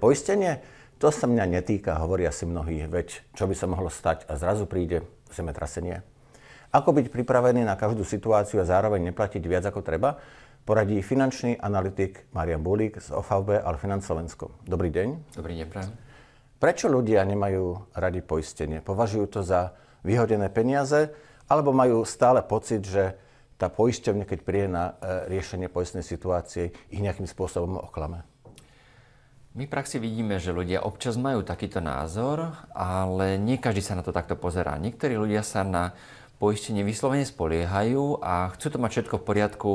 Poistenie? To sa mňa netýka, hovoria si mnohí. Veď čo by sa mohlo stať a zrazu príde zemetrasenie? Ako byť pripravený na každú situáciu a zároveň neplatiť viac ako treba? Poradí finančný analytik Marian Bulík z OVB Alfinanc Slovensko. Dobrý deň. Dobrý deň, prajem. Prečo ľudia nemajú radi poistenie? Považujú to za vyhodené peniaze alebo majú stále pocit, že tá poisťovňa, keď príde na e, riešenie poistnej situácie, ich nejakým spôsobom oklame? My v praxi vidíme, že ľudia občas majú takýto názor, ale nie každý sa na to takto pozerá. Niektorí ľudia sa na poistenie vyslovene spoliehajú a chcú to mať všetko v poriadku,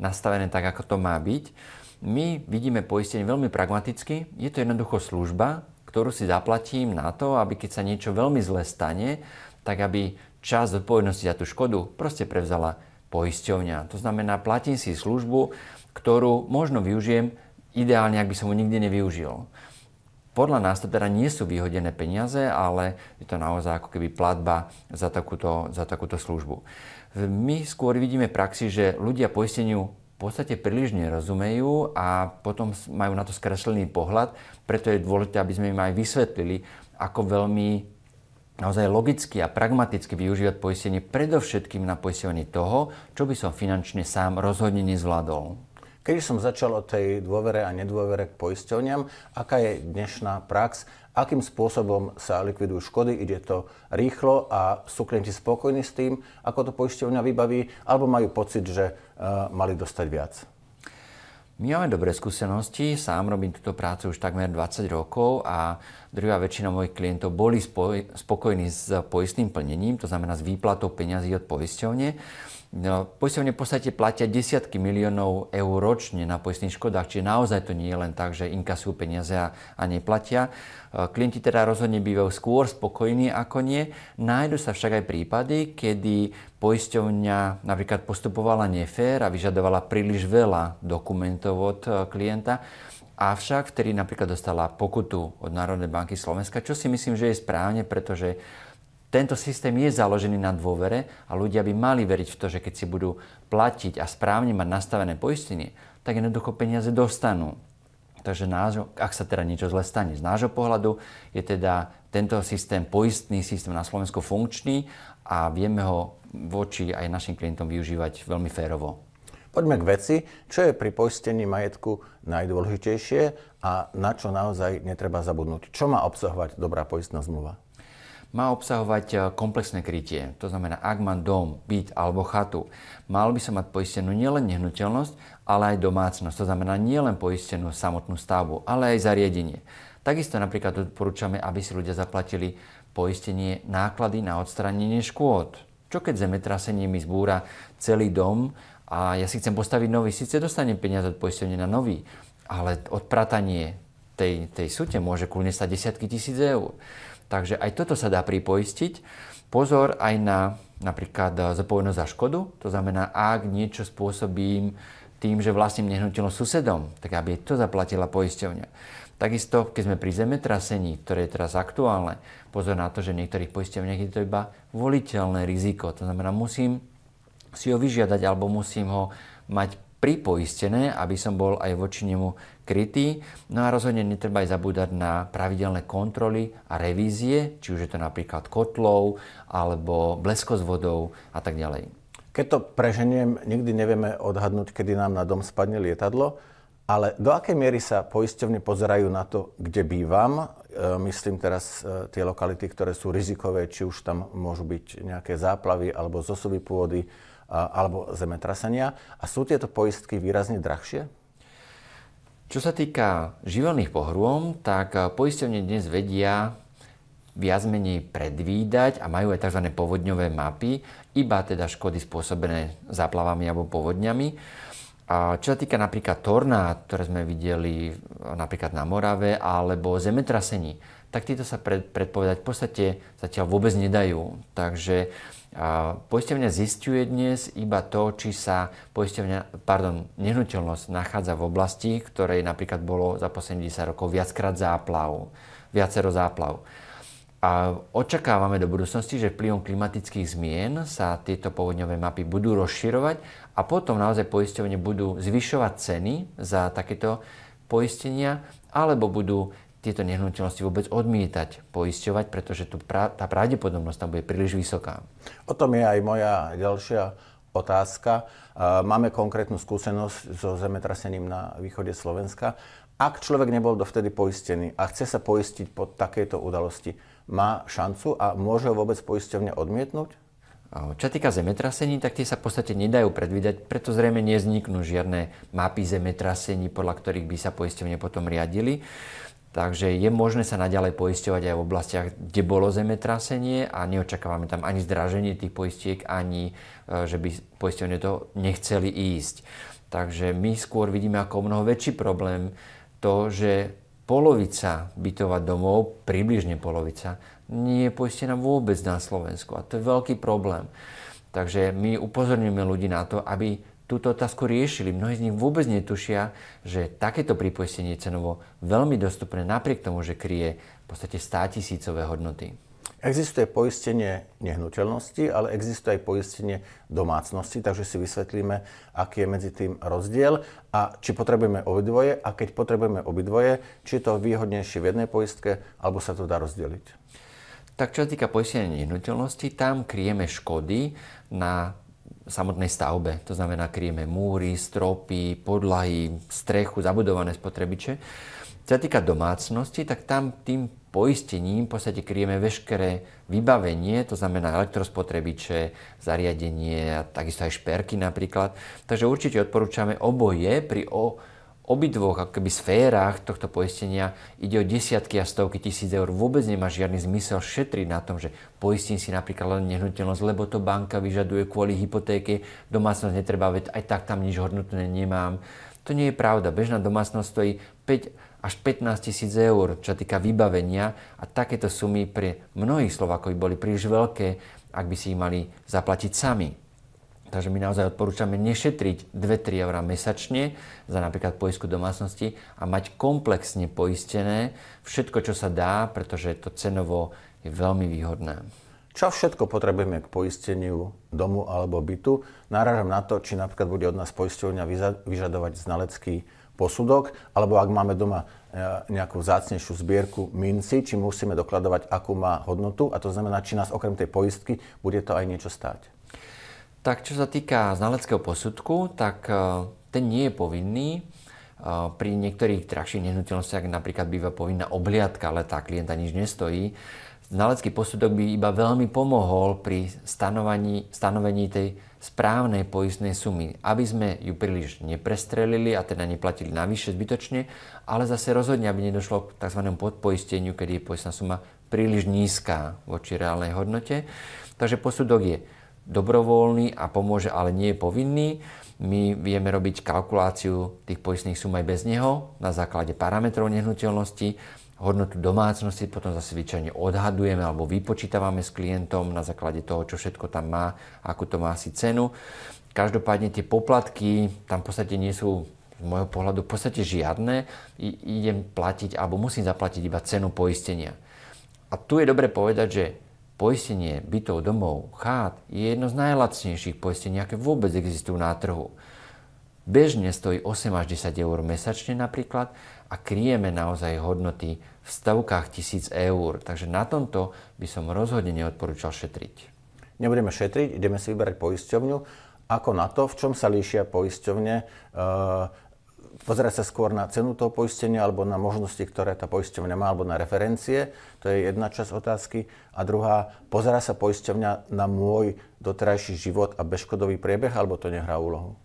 nastavené tak, ako to má byť. My vidíme poistenie veľmi pragmaticky. Je to jednoducho služba, ktorú si zaplatím na to, aby keď sa niečo veľmi zle stane, tak aby časť zodpovednosti za tú škodu proste prevzala poisťovňa. To znamená, platím si službu, ktorú možno využijem ideálne, ak by som ho nikdy nevyužil. Podľa nás to teda nie sú vyhodené peniaze, ale je to naozaj ako keby platba za takúto, za takúto službu. My skôr vidíme praxi, že ľudia poisteniu v podstate príliš nerozumejú a potom majú na to skreslený pohľad, preto je dôležité, aby sme im aj vysvetlili, ako veľmi naozaj logicky a pragmaticky využívať poistenie predovšetkým na poistenie toho, čo by som finančne sám rozhodne nezvládol. Keď som začal o tej dôvere a nedôvere k poisťovňam, aká je dnešná prax, akým spôsobom sa likvidujú škody, ide to rýchlo a sú klienti spokojní s tým, ako to poisťovňa vybaví, alebo majú pocit, že uh, mali dostať viac? My máme dobré skúsenosti, sám robím túto prácu už takmer 20 rokov a druhá väčšina mojich klientov boli spokojní s poistným plnením, to znamená s výplatou peňazí od poisťovne. No, v podstate platia desiatky miliónov eur ročne na poistných škodách, čiže naozaj to nie je len tak, že inkasujú peniaze a, a neplatia. E, klienti teda rozhodne bývajú skôr spokojní ako nie. Nájdu sa však aj prípady, kedy poisťovňa napríklad postupovala nefér a vyžadovala príliš veľa dokumentov od e, klienta. Avšak vtedy napríklad dostala pokutu od Národnej banky Slovenska, čo si myslím, že je správne, pretože tento systém je založený na dôvere a ľudia by mali veriť v to, že keď si budú platiť a správne mať nastavené poistenie, tak jednoducho peniaze dostanú. Takže nášho, ak sa teda niečo zle stane, z nášho pohľadu je teda tento systém, poistný systém na Slovensku funkčný a vieme ho voči aj našim klientom využívať veľmi férovo. Poďme k veci. Čo je pri poistení majetku najdôležitejšie a na čo naozaj netreba zabudnúť? Čo má obsahovať dobrá poistná zmluva? Má obsahovať e, komplexné krytie. To znamená, ak mám dom, byt alebo chatu, mal by som mať poistenú nielen nehnuteľnosť, ale aj domácnosť. To znamená nielen poistenú samotnú stavbu, ale aj zariadenie. Takisto napríklad odporúčame, aby si ľudia zaplatili poistenie náklady na odstránenie škôd. Čo keď zemetrasenie mi zbúra celý dom a ja si chcem postaviť nový, síce dostanem peniaze od poistenia na nový, ale odpratanie tej, tej sute môže kľudne stať desiatky tisíc eur. Takže aj toto sa dá pripoistiť. Pozor aj na napríklad eh, zodpovednosť za škodu. To znamená, ak niečo spôsobím tým, že vlastním nehnuteľnosť susedom, tak aby to zaplatila poisťovňa. Takisto, keď sme pri zemetrasení, ktoré je teraz aktuálne, pozor na to, že v niektorých poisťovniach je to iba voliteľné riziko. To znamená, musím si ho vyžiadať alebo musím ho mať pripoistené, aby som bol aj voči nemu krytý. No a rozhodne netreba aj zabúdať na pravidelné kontroly a revízie, či už je to napríklad kotlov, alebo blesko s vodou a tak ďalej. Keď to preženiem, nikdy nevieme odhadnúť, kedy nám na dom spadne lietadlo, ale do akej miery sa poisťovne pozerajú na to, kde bývam? E, myslím teraz e, tie lokality, ktoré sú rizikové, či už tam môžu byť nejaké záplavy alebo zosuvy pôdy, alebo zemetrasenia. A sú tieto poistky výrazne drahšie? Čo sa týka živelných pohrôm, tak poisťovne dnes vedia viac menej predvídať a majú aj tzv. povodňové mapy, iba teda škody spôsobené záplavami alebo povodňami. A čo sa týka napríklad tornád, ktoré sme videli napríklad na Morave, alebo zemetrasení, tak títo sa predpovedať v podstate zatiaľ vôbec nedajú. Takže Poisťovňa zistuje dnes iba to, či sa poisťovňa, pardon, nehnuteľnosť nachádza v oblasti, ktorej napríklad bolo za posledných 10 rokov viackrát záplav, viacero záplav. A očakávame do budúcnosti, že vplyvom klimatických zmien sa tieto povodňové mapy budú rozširovať a potom naozaj poisťovne budú zvyšovať ceny za takéto poistenia alebo budú tieto nehnuteľnosti vôbec odmietať poisťovať, pretože tu pra, tá pravdepodobnosť tam bude príliš vysoká. O tom je aj moja ďalšia otázka. Máme konkrétnu skúsenosť so zemetrasením na východe Slovenska. Ak človek nebol dovtedy poistený a chce sa poistiť pod takéto udalosti, má šancu a môže vôbec poisťovne odmietnúť? Čo týka zemetrasení, tak tie sa v podstate nedajú predvídať, preto zrejme nevzniknú žiadne mapy zemetrasení, podľa ktorých by sa poisťovne potom riadili. Takže je možné sa naďalej poisťovať aj v oblastiach, kde bolo zemetrasenie a neočakávame tam ani zdraženie tých poistiek, ani e, že by poisťovne to nechceli ísť. Takže my skôr vidíme ako mnoho väčší problém to, že polovica bytovať domov, približne polovica, nie je poistená vôbec na Slovensku. A to je veľký problém. Takže my upozorňujeme ľudí na to, aby túto otázku riešili. Mnohí z nich vôbec netušia, že takéto pripoistenie cenovo veľmi dostupné napriek tomu, že kryje v podstate 100 tisícové hodnoty. Existuje poistenie nehnuteľnosti, ale existuje aj poistenie domácnosti, takže si vysvetlíme, aký je medzi tým rozdiel a či potrebujeme obidvoje a keď potrebujeme obidvoje, či je to výhodnejšie v jednej poistke, alebo sa to dá rozdeliť. Tak čo sa týka poistenia nehnuteľnosti, tam kryjeme škody na samotnej stavbe. To znamená, kryjeme múry, stropy, podlahy, strechu, zabudované spotrebiče. Čo sa týka domácnosti, tak tam tým poistením v podstate kryjeme veškeré vybavenie, to znamená elektrospotrebiče, zariadenie a takisto aj šperky napríklad. Takže určite odporúčame oboje pri o, obidvoch akoby sférach tohto poistenia ide o desiatky a stovky tisíc eur. Vôbec nemá žiadny zmysel šetriť na tom, že poistím si napríklad len nehnuteľnosť, lebo to banka vyžaduje kvôli hypotéke, domácnosť netreba, veď aj tak tam nič hodnotné nemám. To nie je pravda. Bežná domácnosť stojí 5 až 15 tisíc eur, čo týka vybavenia a takéto sumy pre mnohých Slovákov boli príliš veľké, ak by si ich mali zaplatiť sami. Takže my naozaj odporúčame nešetriť 2-3 eur mesačne za napríklad poistku domácnosti a mať komplexne poistené všetko, čo sa dá, pretože to cenovo je veľmi výhodné. Čo všetko potrebujeme k poisteniu domu alebo bytu? Náražam na to, či napríklad bude od nás poisťovňa vyžadovať znalecký posudok, alebo ak máme doma e, nejakú zácnejšiu zbierku minci, či musíme dokladovať, akú má hodnotu a to znamená, či nás okrem tej poistky bude to aj niečo stáť. Tak čo sa týka znaleckého posudku, tak e, ten nie je povinný. E, pri niektorých drahších nehnuteľnostiach napríklad býva povinná obliadka, ale tá klienta nič nestojí. Znalecký posudok by iba veľmi pomohol pri stanovaní, stanovení tej správnej poistnej sumy, aby sme ju príliš neprestrelili a teda neplatili navyše zbytočne, ale zase rozhodne, aby nedošlo k tzv. podpoisteniu, kedy je poistná suma príliš nízka voči reálnej hodnote. Takže posudok je dobrovoľný a pomôže, ale nie je povinný. My vieme robiť kalkuláciu tých poistných sum aj bez neho na základe parametrov nehnuteľnosti, hodnotu domácnosti, potom zase zvyčajne odhadujeme alebo vypočítavame s klientom na základe toho, čo všetko tam má, akú to má si cenu. Každopádne tie poplatky tam v podstate nie sú z môjho pohľadu v podstate žiadne. I, idem platiť alebo musím zaplatiť iba cenu poistenia. A tu je dobre povedať, že poistenie bytov, domov, chát je jedno z najlacnejších poistení, aké vôbec existujú na trhu. Bežne stojí 8 až 10 eur mesačne napríklad a kryjeme naozaj hodnoty v stavkách tisíc eur. Takže na tomto by som rozhodne neodporúčal šetriť. Nebudeme šetriť, ideme si vyberať poisťovňu. Ako na to, v čom sa líšia poisťovne? E, pozerať sa skôr na cenu toho poistenia alebo na možnosti, ktoré tá poisťovňa má, alebo na referencie. To je jedna časť otázky. A druhá, pozera sa poisťovňa na môj doterajší život a bezškodový priebeh, alebo to nehrá úlohu?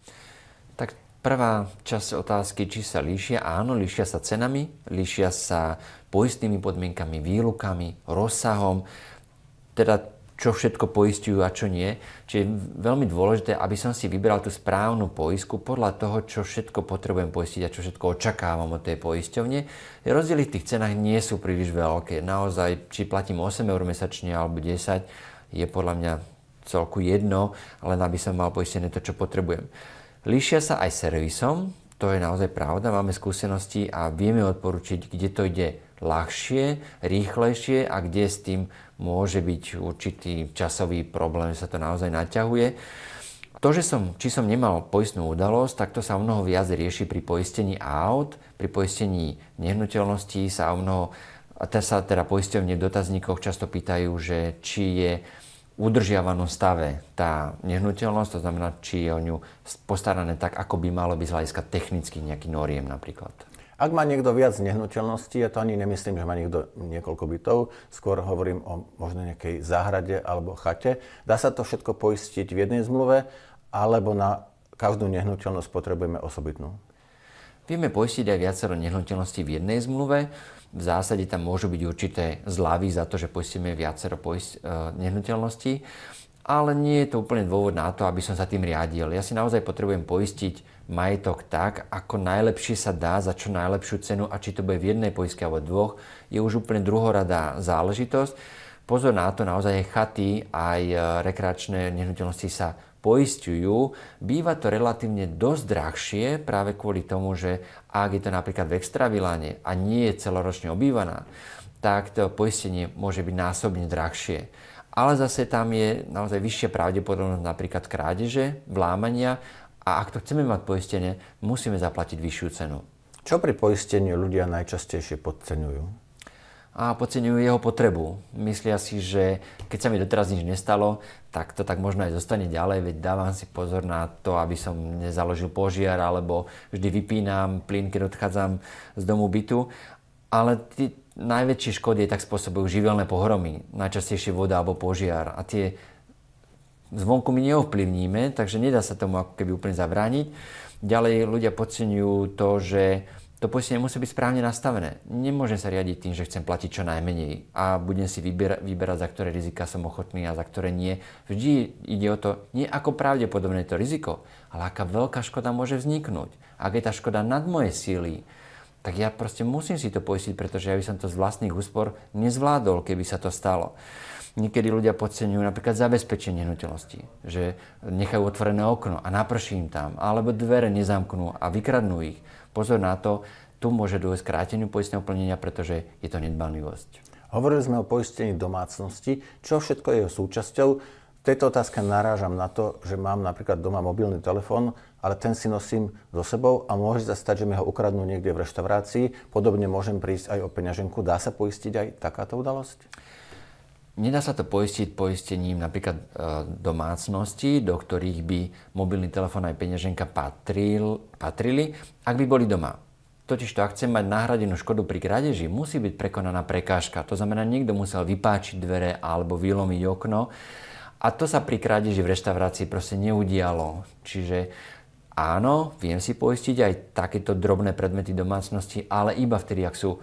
Prvá časť otázky, či sa líšia. Áno, líšia sa cenami, líšia sa poistnými podmienkami, výlukami, rozsahom. Teda čo všetko poistujú a čo nie. Čiže je veľmi dôležité, aby som si vybral tú správnu poistku podľa toho, čo všetko potrebujem poistiť a čo všetko očakávam od tej poisťovne. Rozdiely v tých cenách nie sú príliš veľké. Naozaj, či platím 8 eur mesačne alebo 10, je podľa mňa celku jedno, len aby som mal poistené to, čo potrebujem. Líšia sa aj servisom, to je naozaj pravda, máme skúsenosti a vieme odporučiť, kde to ide ľahšie, rýchlejšie a kde s tým môže byť určitý časový problém, sa to naozaj naťahuje. To, že som, či som nemal poistnú udalosť, tak to sa o mnoho viac rieši pri poistení aut, pri poistení nehnuteľností sa o mnoho, a sa teda poisťovne v dotazníkoch často pýtajú, že či je udržiavanom stave tá nehnuteľnosť, to znamená, či je o ňu postarané tak, ako by malo byť z hľadiska technických nejaký noriem napríklad. Ak má niekto viac nehnuteľností, ja to ani nemyslím, že má niekto niekoľko bytov, skôr hovorím o možno nejakej záhrade alebo chate, dá sa to všetko poistiť v jednej zmluve, alebo na každú nehnuteľnosť potrebujeme osobitnú? Vieme poistiť aj viacero nehnuteľností v jednej zmluve. V zásade tam môžu byť určité zľavy za to, že poistíme viacero poist- e, nehnuteľností, ale nie je to úplne dôvod na to, aby som sa tým riadil. Ja si naozaj potrebujem poistiť majetok tak, ako najlepšie sa dá za čo najlepšiu cenu a či to bude v jednej poistke alebo dvoch, je už úplne druhoradá záležitosť. Pozor na to, naozaj aj chaty, aj e, rekreačné nehnuteľnosti sa poisťujú. Býva to relatívne dosť drahšie práve kvôli tomu, že ak je to napríklad v extraviláne a nie je celoročne obývaná, tak to poistenie môže byť násobne drahšie. Ale zase tam je naozaj vyššia pravdepodobnosť napríklad krádeže, vlámania a ak to chceme mať poistené, musíme zaplatiť vyššiu cenu. Čo pri poistení ľudia najčastejšie podceňujú? A podceňujú jeho potrebu. Myslia si, že keď sa mi doteraz nič nestalo, tak to tak možno aj zostane ďalej, veď dávam si pozor na to, aby som nezaložil požiar, alebo vždy vypínam plyn, keď odchádzam z domu bytu. Ale tí najväčšie škody tak spôsobujú živelné pohromy, najčastejšie voda alebo požiar. A tie zvonku my neovplyvníme, takže nedá sa tomu ako keby úplne zabrániť. Ďalej ľudia podceňujú to, že to poistenie musí byť správne nastavené. Nemôžem sa riadiť tým, že chcem platiť čo najmenej a budem si vyberať, vyberať, za ktoré rizika som ochotný a za ktoré nie. Vždy ide o to, nie ako pravdepodobné to riziko, ale aká veľká škoda môže vzniknúť. Ak je tá škoda nad moje síly, tak ja proste musím si to poistiť, pretože ja by som to z vlastných úspor nezvládol, keby sa to stalo. Niekedy ľudia podceňujú napríklad zabezpečenie nehnuteľnosti, že nechajú otvorené okno a naprší im tam, alebo dvere nezamknú a vykradnú ich. Pozor na to, tu môže dôjsť kráteniu poistného plnenia, pretože je to nedbanlivosť. Hovorili sme o poistení domácnosti. Čo všetko je jeho súčasťou? V tejto otázke narážam na to, že mám napríklad doma mobilný telefón, ale ten si nosím so sebou a môže sa stať, že mi ho ukradnú niekde v reštaurácii. Podobne môžem prísť aj o peňaženku. Dá sa poistiť aj takáto udalosť? Nedá sa to poistiť poistením napríklad e, domácnosti, do ktorých by mobilný telefón aj peňaženka patril, patrili, ak by boli doma. Totiž to, ak chcem mať nahradenú škodu pri krádeži, musí byť prekonaná prekážka. To znamená, niekto musel vypáčiť dvere alebo vylomiť okno. A to sa pri krádeži v reštaurácii proste neudialo. Čiže áno, viem si poistiť aj takéto drobné predmety domácnosti, ale iba vtedy, ak sú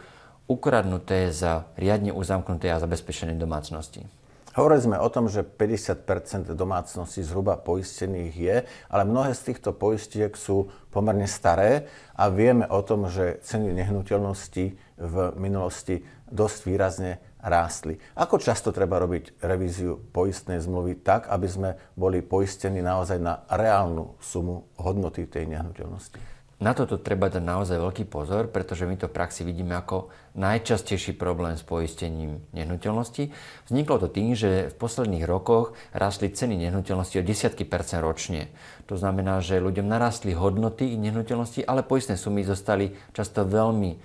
ukradnuté za riadne uzamknuté a zabezpečené domácnosti. Hovorili sme o tom, že 50% domácností zhruba poistených je, ale mnohé z týchto poistiek sú pomerne staré a vieme o tom, že ceny nehnuteľnosti v minulosti dosť výrazne rástli. Ako často treba robiť revíziu poistnej zmluvy tak, aby sme boli poistení naozaj na reálnu sumu hodnoty tej nehnuteľnosti? Na toto treba dať naozaj veľký pozor, pretože my to v praxi vidíme ako najčastejší problém s poistením nehnuteľnosti. Vzniklo to tým, že v posledných rokoch rastli ceny nehnuteľnosti o desiatky percent ročne. To znamená, že ľuďom narastli hodnoty nehnuteľnosti, ale poistné sumy zostali často veľmi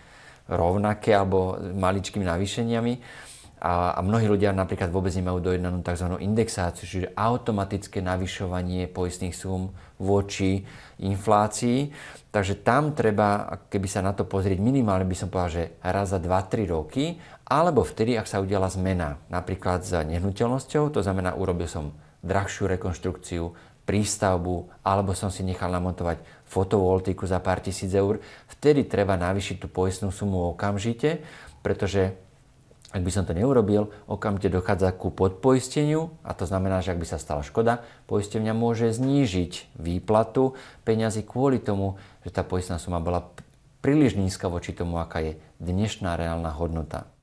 rovnaké alebo maličkými navýšeniami. A, a mnohí ľudia napríklad vôbec nemajú dojednanú tzv. indexáciu, čiže automatické navyšovanie poistných súm voči inflácii. Takže tam treba, keby sa na to pozrieť, minimálne by som povedal, že raz za 2-3 roky, alebo vtedy, ak sa udiala zmena, napríklad za nehnuteľnosťou, to znamená, urobil som drahšiu rekonštrukciu, prístavbu, alebo som si nechal namontovať fotovoltiku za pár tisíc eur, vtedy treba navýšiť tú poistnú sumu okamžite, pretože ak by som to neurobil, okamžite dochádza ku podpoisteniu a to znamená, že ak by sa stala škoda, poistenia môže znížiť výplatu peňazí kvôli tomu, že tá poistná suma bola príliš nízka voči tomu, aká je dnešná reálna hodnota.